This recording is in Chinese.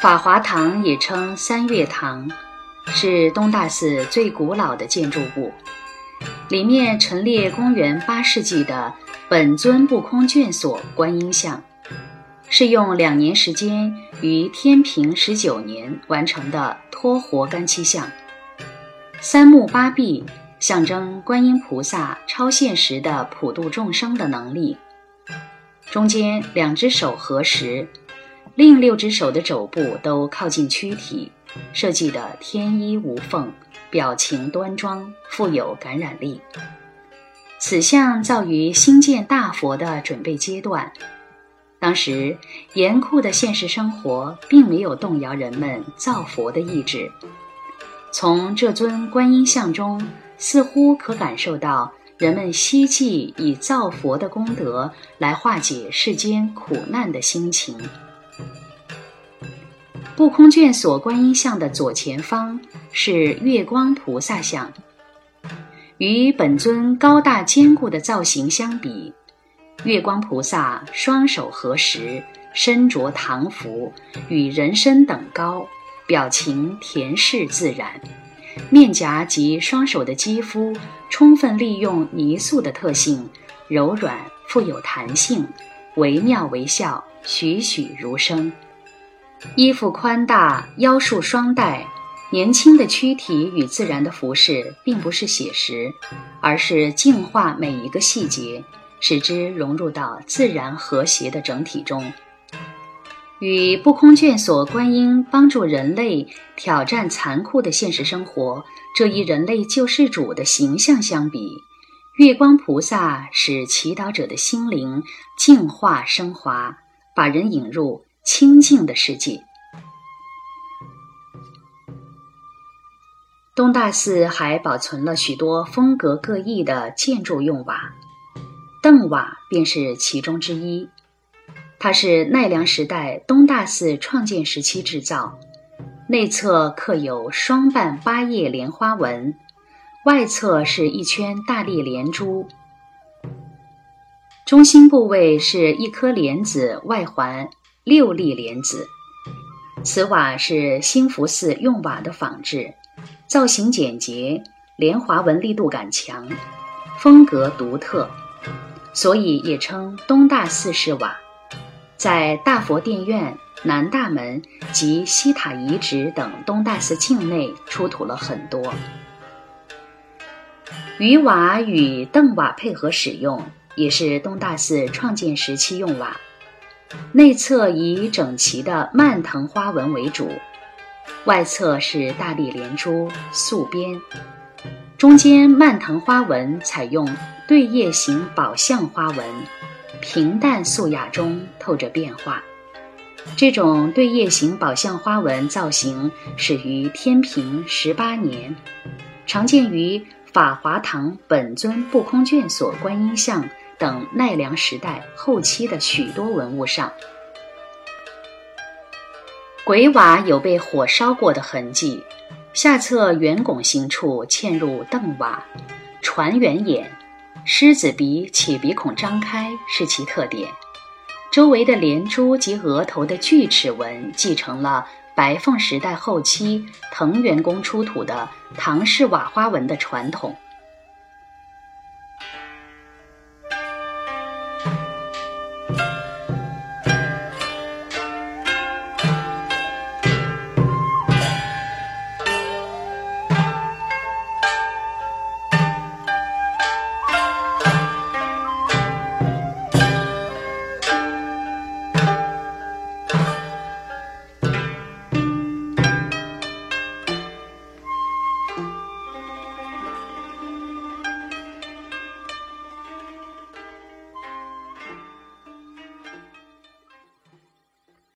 法华堂也称三月堂，是东大寺最古老的建筑物。里面陈列公元八世纪的本尊不空卷所观音像，是用两年时间于天平十九年完成的托活干漆像。三目八臂象征观音菩萨超现实的普度众生的能力。中间两只手合十，另六只手的肘部都靠近躯体，设计的天衣无缝，表情端庄，富有感染力。此像造于兴建大佛的准备阶段，当时严酷的现实生活并没有动摇人们造佛的意志。从这尊观音像中，似乎可感受到。人们希冀以造佛的功德来化解世间苦难的心情。不空卷锁观音像的左前方是月光菩萨像，与本尊高大坚固的造型相比，月光菩萨双手合十，身着唐服，与人身等高，表情恬适自然。面颊及双手的肌肤充分利用泥塑的特性，柔软富有弹性，惟妙惟肖，栩栩如生。衣服宽大，腰束双带，年轻的躯体与自然的服饰，并不是写实，而是净化每一个细节，使之融入到自然和谐的整体中。与不空卷所观音帮助人类挑战残酷的现实生活这一人类救世主的形象相比，月光菩萨使祈祷者的心灵净化升华，把人引入清净的世界。东大寺还保存了许多风格各异的建筑用瓦，邓瓦便是其中之一。它是奈良时代东大寺创建时期制造，内侧刻有双瓣八叶莲花纹，外侧是一圈大粒莲珠，中心部位是一颗莲子外环六粒莲子。此瓦是兴福寺用瓦的仿制，造型简洁，莲花纹力度感强，风格独特，所以也称东大寺式瓦。在大佛殿院、南大门及西塔遗址等东大寺境内出土了很多。鱼瓦与邓瓦配合使用，也是东大寺创建时期用瓦。内侧以整齐的蔓藤花纹为主，外侧是大力连珠素边，中间蔓藤花纹采用对叶形宝相花纹。平淡素雅中透着变化，这种对叶形宝相花纹造型始于天平十八年，常见于法华堂本尊不空卷所观音像等奈良时代后期的许多文物上。鬼瓦有被火烧过的痕迹，下侧圆拱形处嵌入邓瓦，船圆眼。狮子鼻且鼻孔张开是其特点，周围的连珠及额头的锯齿纹继承了白凤时代后期藤原宫出土的唐式瓦花纹的传统。